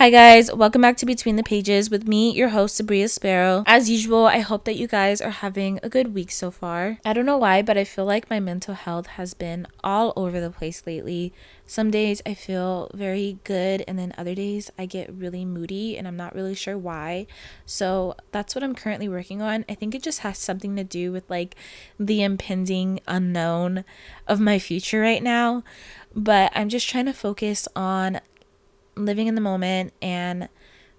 Hi, guys. Welcome back to Between the Pages with me, your host, Sabria Sparrow. As usual, I hope that you guys are having a good week so far. I don't know why, but I feel like my mental health has been all over the place lately. Some days I feel very good, and then other days I get really moody, and I'm not really sure why. So that's what I'm currently working on. I think it just has something to do with like the impending unknown of my future right now. But I'm just trying to focus on living in the moment and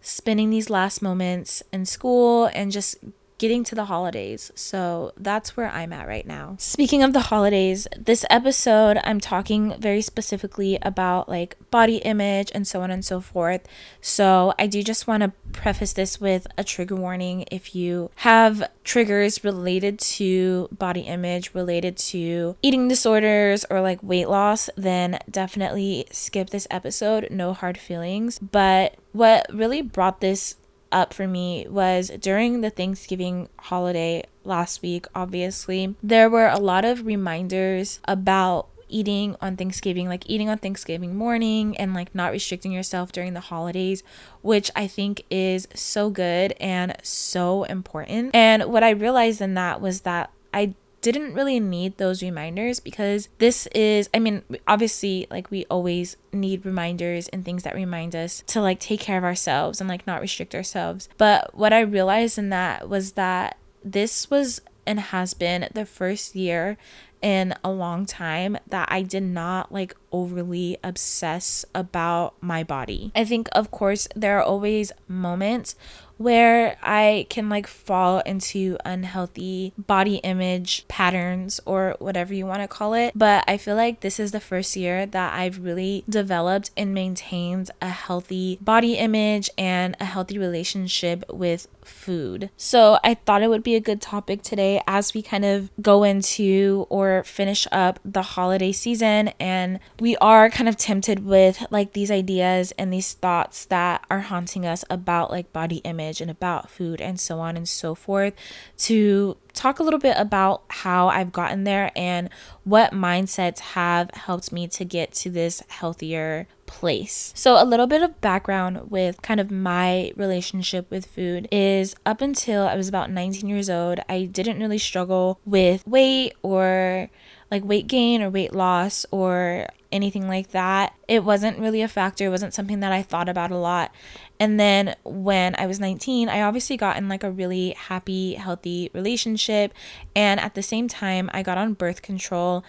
spending these last moments in school and just getting to the holidays. So that's where I'm at right now. Speaking of the holidays, this episode I'm talking very specifically about like body image and so on and so forth. So I do just want to preface this with a trigger warning if you have triggers related to body image, related to eating disorders or like weight loss, then definitely skip this episode. No hard feelings. But what really brought this up for me was during the Thanksgiving holiday last week, obviously, there were a lot of reminders about eating on Thanksgiving, like eating on Thanksgiving morning and like not restricting yourself during the holidays, which I think is so good and so important. And what I realized in that was that I didn't really need those reminders because this is, I mean, obviously, like we always need reminders and things that remind us to like take care of ourselves and like not restrict ourselves. But what I realized in that was that this was and has been the first year in a long time that I did not like overly obsess about my body. I think, of course, there are always moments where I can like fall into unhealthy body image patterns or whatever you want to call it. But I feel like this is the first year that I've really developed and maintained a healthy body image and a healthy relationship with food. So I thought it would be a good topic today as we kind of go into or finish up the holiday season and we are kind of tempted with like these ideas and these thoughts that are haunting us about like body image and about food and so on and so forth to talk a little bit about how I've gotten there and what mindsets have helped me to get to this healthier place. So, a little bit of background with kind of my relationship with food is up until I was about 19 years old, I didn't really struggle with weight or like weight gain or weight loss or anything like that. It wasn't really a factor. It wasn't something that I thought about a lot. And then when I was 19, I obviously got in like a really happy, healthy relationship. And at the same time, I got on birth control.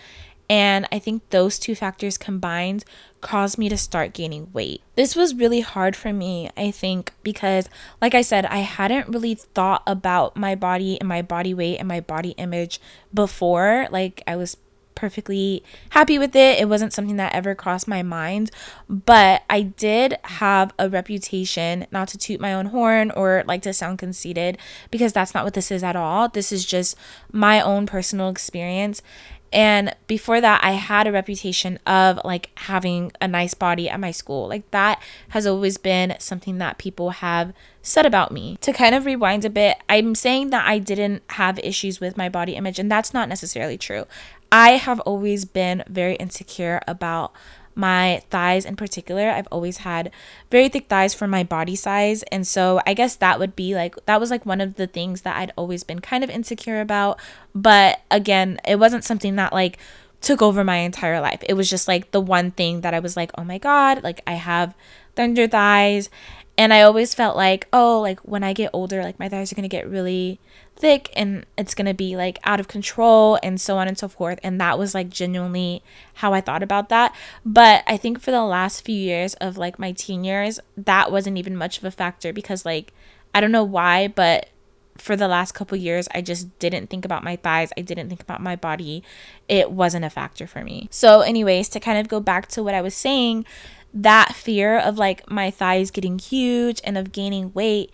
And I think those two factors combined caused me to start gaining weight. This was really hard for me, I think, because, like I said, I hadn't really thought about my body and my body weight and my body image before. Like, I was perfectly happy with it. It wasn't something that ever crossed my mind, but I did have a reputation, not to toot my own horn or like to sound conceited, because that's not what this is at all. This is just my own personal experience. And before that, I had a reputation of like having a nice body at my school. Like that has always been something that people have said about me. To kind of rewind a bit, I'm saying that I didn't have issues with my body image, and that's not necessarily true. I have always been very insecure about my thighs in particular. I've always had very thick thighs for my body size. And so I guess that would be like, that was like one of the things that I'd always been kind of insecure about. But again, it wasn't something that like took over my entire life. It was just like the one thing that I was like, oh my God, like I have thunder thighs. And I always felt like, oh, like when I get older, like my thighs are going to get really thick and it's going to be like out of control and so on and so forth. And that was like genuinely how I thought about that. But I think for the last few years of like my teen years, that wasn't even much of a factor because like I don't know why, but for the last couple years I just didn't think about my thighs. I didn't think about my body. It wasn't a factor for me. So anyways, to kind of go back to what I was saying, that fear of like my thighs getting huge and of gaining weight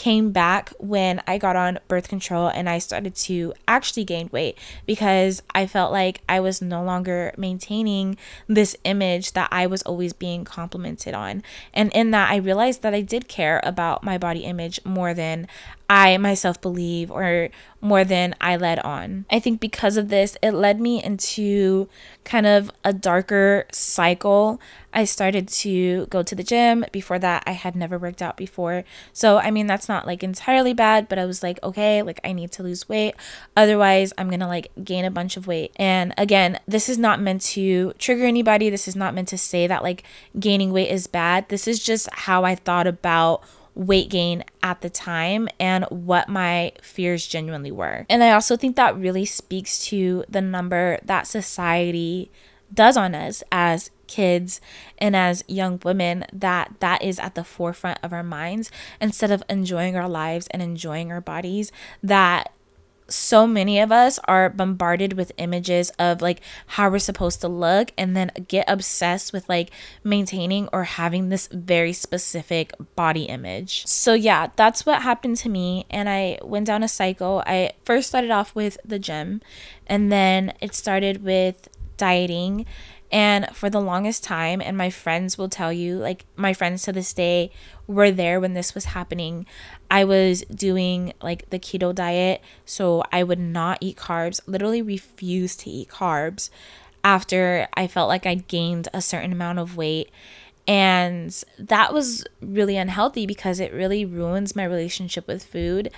came back when I got on birth control and I started to actually gain weight because I felt like I was no longer maintaining this image that I was always being complimented on. And in that, I realized that I did care about my body image more than I myself believe or more than I led on. I think because of this, it led me into kind of a darker cycle. I started to go to the gym. Before that, I had never worked out before. So, I mean, that's not like entirely bad, but I was like, okay, like I need to lose weight. Otherwise, I'm going to like gain a bunch of weight. And again, this is not meant to trigger anybody. This is not meant to say that like gaining weight is bad. This is just how I thought about weight gain at the time and what my fears genuinely were. And I also think that really speaks to the number that society does on us as kids and as young women that that is at the forefront of our minds instead of enjoying our lives and enjoying our bodies that so many of us are bombarded with images of like how we're supposed to look and then get obsessed with like maintaining or having this very specific body image. So yeah, that's what happened to me and I went down a cycle. I first started off with the gym and then it started with dieting and for the longest time, and my friends will tell you, like my friends to this day were there when this was happening. I was doing like the keto diet, so I would not eat carbs, literally refused to eat carbs after I felt like I'd gained a certain amount of weight. And that was really unhealthy because it really ruins my relationship with food.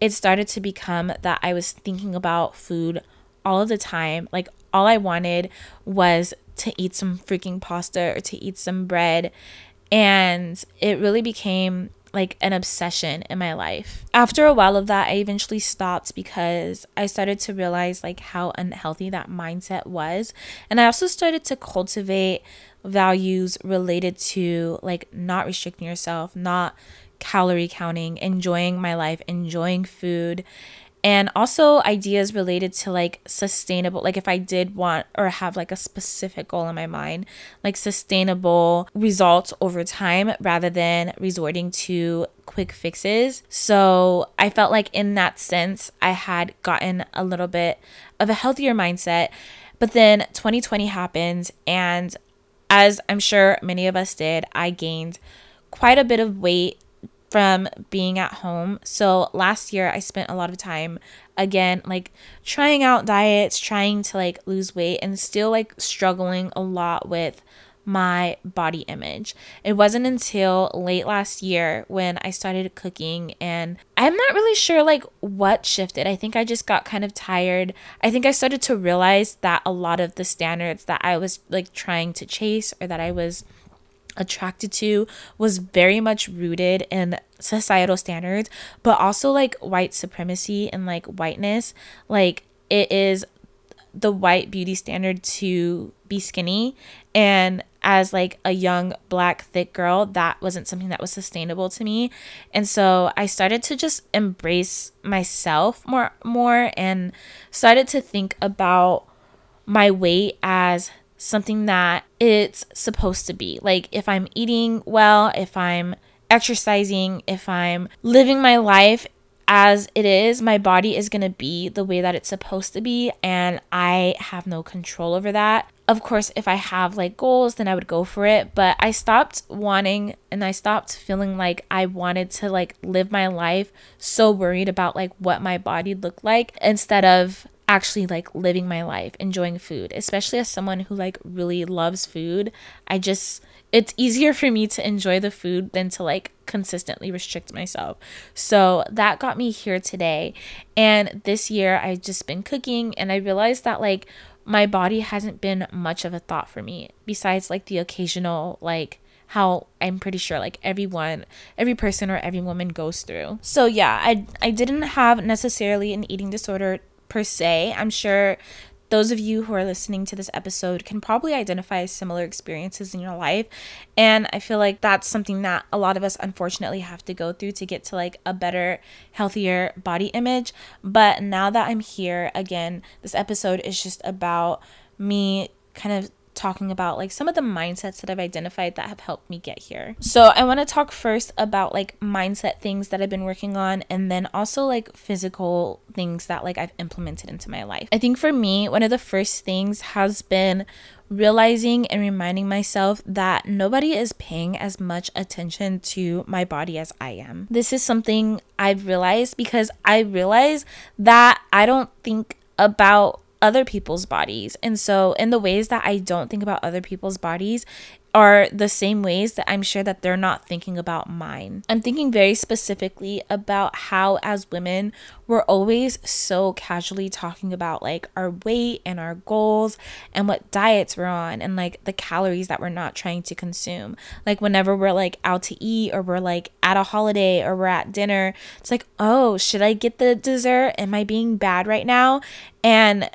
It started to become that I was thinking about food all of the time. Like all I wanted was to eat some freaking pasta or to eat some bread. And it really became like an obsession in my life. After a while of that, I eventually stopped because I started to realize like how unhealthy that mindset was. And I also started to cultivate values related to like not restricting yourself, not calorie counting, enjoying my life, enjoying food and also ideas related to like sustainable like if i did want or have like a specific goal in my mind like sustainable results over time rather than resorting to quick fixes. So i felt like in that sense i had gotten a little bit of a healthier mindset. But then 2020 happened and as i'm sure many of us did i gained quite a bit of weight from being at home. So last year I spent a lot of time again like trying out diets, trying to like lose weight and still like struggling a lot with my body image. It wasn't until late last year when I started cooking and I'm not really sure like what shifted. I think I just got kind of tired. I think I started to realize that a lot of the standards that I was like trying to chase or that I was attracted to was very much rooted in societal standards, but also like white supremacy and like whiteness. Like it is the white beauty standard to be skinny and as like a young black thick girl that wasn't something that was sustainable to me and so i started to just embrace myself more more and started to think about my weight as something that it's supposed to be. Like if I'm eating well, if I'm exercising, if I'm living my life as it is, my body is going to be the way that it's supposed to be and I have no control over that. Of course, if I have like goals, then I would go for it, but I stopped wanting and I stopped feeling like I wanted to like live my life so worried about like what my body looked like instead of actually like living my life, enjoying food, especially as someone who like really loves food. I just it's easier for me to enjoy the food than to like consistently restrict myself. So that got me here today. And this year I've just been cooking and I realized that like my body hasn't been much of a thought for me besides like the occasional like how I'm pretty sure like everyone, every person or every woman goes through. So yeah, I I didn't have necessarily an eating disorder per se. I'm sure those of you who are listening to this episode can probably identify similar experiences in your life. And I feel like that's something that a lot of us unfortunately have to go through to get to like a better, healthier body image. But now that I'm here, again, this episode is just about me kind of talking about like some of the mindsets that I've identified that have helped me get here. So, I want to talk first about like mindset things that I've been working on and then also like physical things that like I've implemented into my life. I think for me, one of the first things has been realizing and reminding myself that nobody is paying as much attention to my body as I am. This is something I've realized because I realize that I don't think about other people's bodies. And so, in the ways that I don't think about other people's bodies, are the same ways that I'm sure that they're not thinking about mine. I'm thinking very specifically about how, as women, we're always so casually talking about like our weight and our goals and what diets we're on and like the calories that we're not trying to consume. Like, whenever we're like out to eat or we're like at a holiday or we're at dinner, it's like, oh, should I get the dessert? Am I being bad right now? And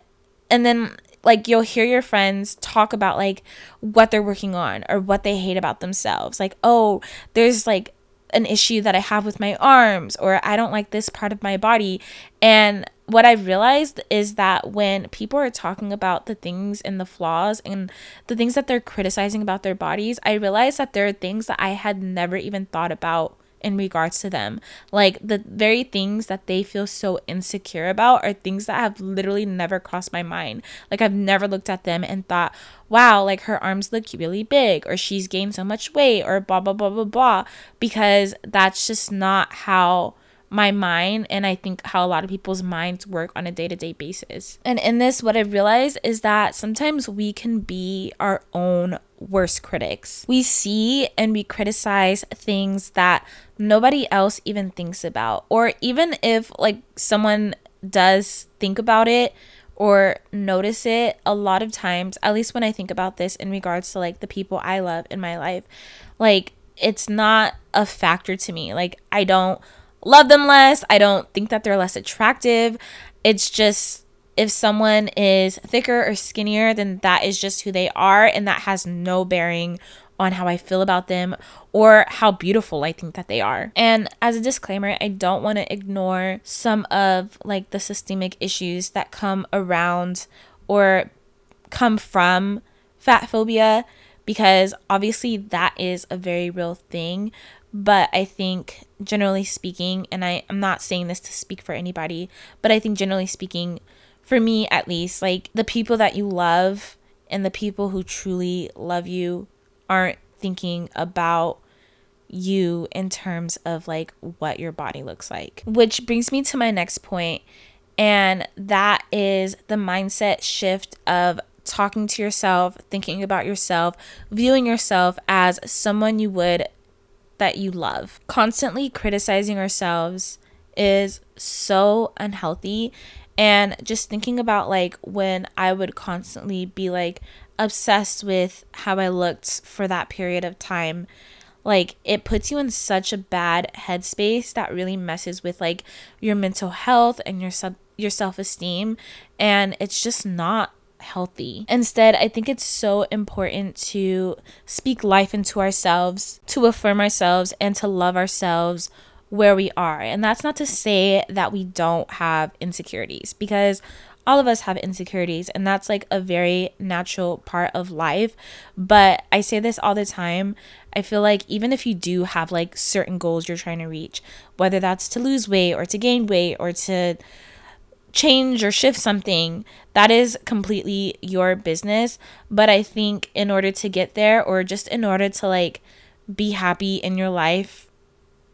and then like you'll hear your friends talk about like what they're working on or what they hate about themselves. Like, oh, there's like an issue that I have with my arms or I don't like this part of my body. And what I've realized is that when people are talking about the things and the flaws and the things that they're criticizing about their bodies, I realize that there are things that I had never even thought about in regards to them. Like the very things that they feel so insecure about are things that have literally never crossed my mind. Like I've never looked at them and thought, wow, like her arms look really big or she's gained so much weight or blah, blah, blah, blah, blah. Because that's just not how my mind and I think how a lot of people's minds work on a day to day basis. And in this, what I realized is that sometimes we can be our own worst critics. We see and we criticize things that nobody else even thinks about. Or even if like someone does think about it or notice it, a lot of times, at least when I think about this in regards to like the people I love in my life, like it's not a factor to me. Like I don't love them less. I don't think that they're less attractive. It's just if someone is thicker or skinnier, then that is just who they are, and that has no bearing on how I feel about them or how beautiful I think that they are. And as a disclaimer, I don't want to ignore some of like the systemic issues that come around or come from fat phobia because obviously that is a very real thing. But I think generally speaking, and I, I'm not saying this to speak for anybody, but I think generally speaking, for me at least, like the people that you love and the people who truly love you aren't thinking about you in terms of like what your body looks like. Which brings me to my next point, and that is the mindset shift of talking to yourself, thinking about yourself, viewing yourself as someone you would that you love. Constantly criticizing ourselves is so unhealthy and just thinking about like when I would constantly be like obsessed with how I looked for that period of time, like it puts you in such a bad headspace that really messes with like your mental health and your sub your self-esteem and it's just not healthy. Instead, I think it's so important to speak life into ourselves, to affirm ourselves and to love ourselves where we are. And that's not to say that we don't have insecurities because all of us have insecurities and that's like a very natural part of life. But I say this all the time. I feel like even if you do have like certain goals you're trying to reach, whether that's to lose weight or to gain weight or to change or shift something, that is completely your business. But I think in order to get there or just in order to like be happy in your life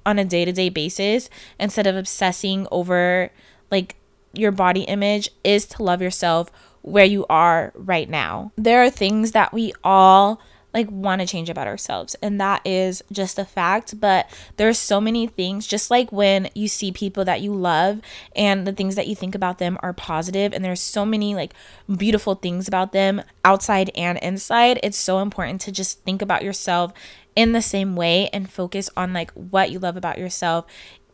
on a day to day basis instead of obsessing over like your body image is to love yourself where you are right now. There are things that we all like want to change about ourselves and that is just a fact but there's so many things just like when you see people that you love and the things that you think about them are positive and there's so many like beautiful things about them outside and inside it's so important to just think about yourself in the same way and focus on like what you love about yourself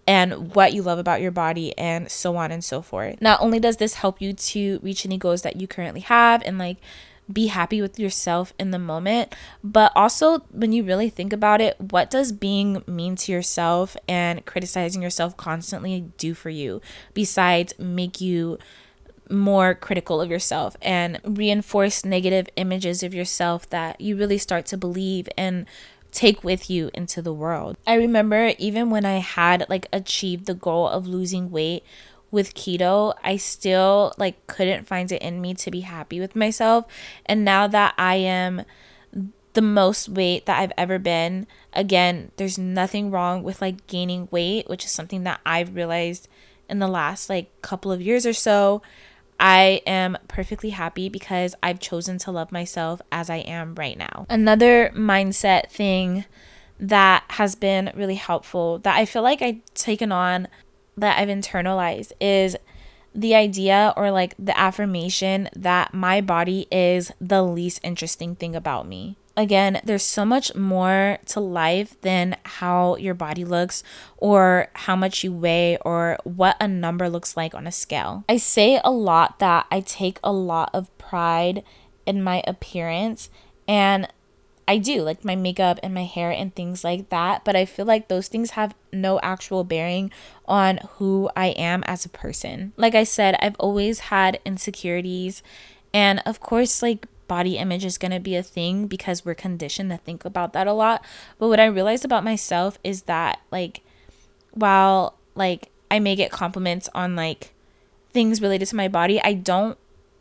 and what you love about your body and so on and so forth. Not only does this help you to reach any goals that you currently have and like be happy with yourself in the moment, but also when you really think about it, what does being mean to yourself and criticizing yourself constantly do for you besides make you more critical of yourself and reinforce negative images of yourself that you really start to believe and take with you into the world. I remember even when I had like achieved the goal of losing weight with keto, I still like couldn't find it in me to be happy with myself. And now that I am the most weight that I've ever been, again, there's nothing wrong with like gaining weight, which is something that I've realized in the last like couple of years or so. I am perfectly happy because I've chosen to love myself as I am right now. Another mindset thing that has been really helpful that I feel like I've taken on, that I've internalized, is the idea or like the affirmation that my body is the least interesting thing about me again, there's so much more to life than how your body looks or how much you weigh or what a number looks like on a scale. I say a lot that I take a lot of pride in my appearance and I do like my makeup and my hair and things like that, but I feel like those things have no actual bearing on who I am as a person. Like I said, I've always had insecurities and of course like body image is going to be a thing because we're conditioned to think about that a lot. But what I realized about myself is that like while like I may get compliments on like things related to my body, I don't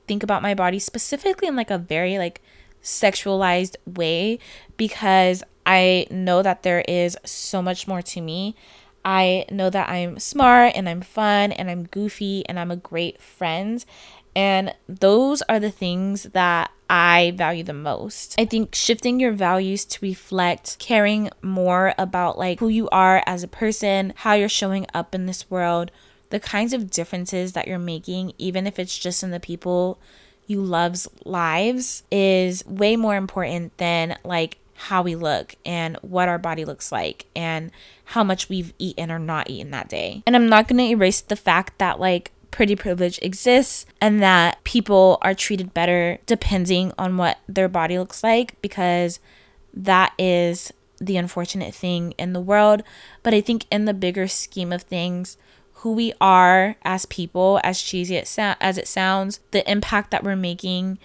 think about my body specifically in like a very like sexualized way because I know that there is so much more to me. I know that I'm smart and I'm fun and I'm goofy and I'm a great friend. And those are the things that I value the most. I think shifting your values to reflect caring more about like who you are as a person, how you're showing up in this world, the kinds of differences that you're making, even if it's just in the people you love's lives, is way more important than like how we look and what our body looks like and how much we've eaten or not eaten that day. And I'm not to erase the fact that like pretty privilege exists and that people are treated better depending on what their body looks like because that is the unfortunate thing in the world. But I think in the bigger scheme of things, who we are as people, as cheesy as it sounds, the impact that we're making,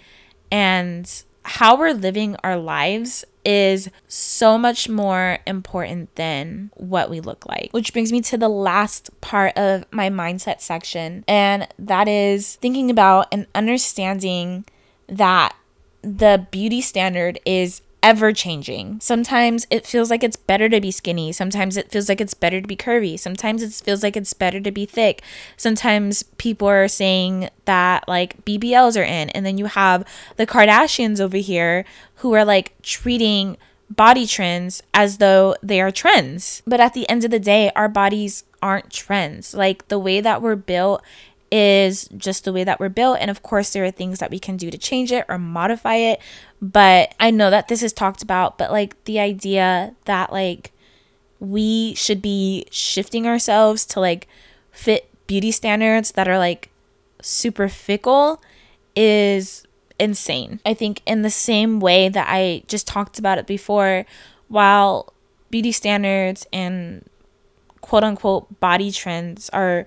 and how we're living our lives is so much more important than what we look like. Which brings me to the last part of my mindset section, and that is thinking about and understanding that the beauty standard is ever changing. Sometimes it feels like it's better to be skinny. Sometimes it feels like it's better to be curvy. Sometimes it feels like it's better to be thick. Sometimes people are saying that like BBLs are in. And then you have the Kardashians over here who are like treating body trends as though they are trends. But at the end of the day, our bodies aren't trends. Like the way that we're built is just the way that we're built. And of course, there are things that we can do to change it or modify it. But I know that this is talked about, but like the idea that like we should be shifting ourselves to like fit beauty standards that are like super fickle is insane. I think in the same way that I just talked about it before, while beauty standards and quote unquote body trends are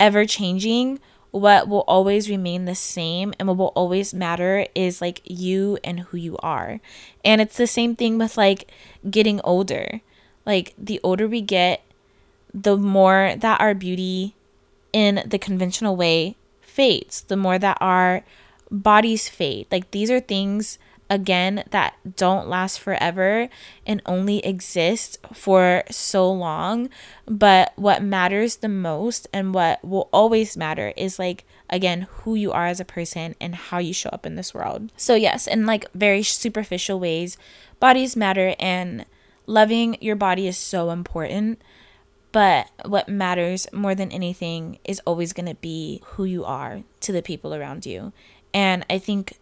ever changing, what will always remain the same and what will always matter is like you and who you are. And it's the same thing with like getting older. Like the older we get, the more that our beauty in the conventional way fades, the more that our bodies fade. Like these are things again that don't last forever and only exist for so long. But what matters the most and what will always matter is like, again, who you are as a person and how you show up in this world. So, yes, in like very superficial ways, bodies matter and loving your body is so important. But what matters more than anything is always going to be who you are to the people around you. And I think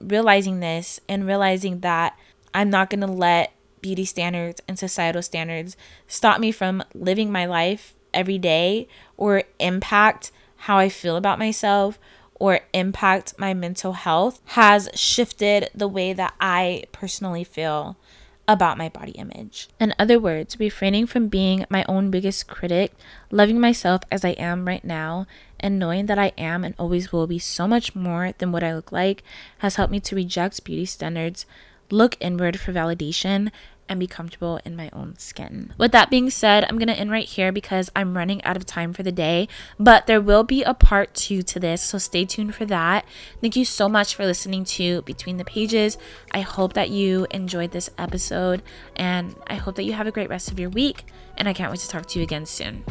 realizing this and realizing that I'm not going to let beauty standards and societal standards stop me from living my life every day or impact how I feel about myself or impact my mental health has shifted the way that I personally feel about my body image. In other words, refraining from being my own biggest critic, loving myself as I am right now, and knowing that I am and always will be so much more than what I look like has helped me to reject beauty standards, look inward for validation, and be comfortable in my own skin. With that being said, I'm going to end right here because I'm running out of time for the day, but there will be a part two to this, so stay tuned for that. Thank you so much for listening to Between the Pages. I hope that you enjoyed this episode, and I hope that you have a great rest of your week, and I can't wait to talk to you again soon.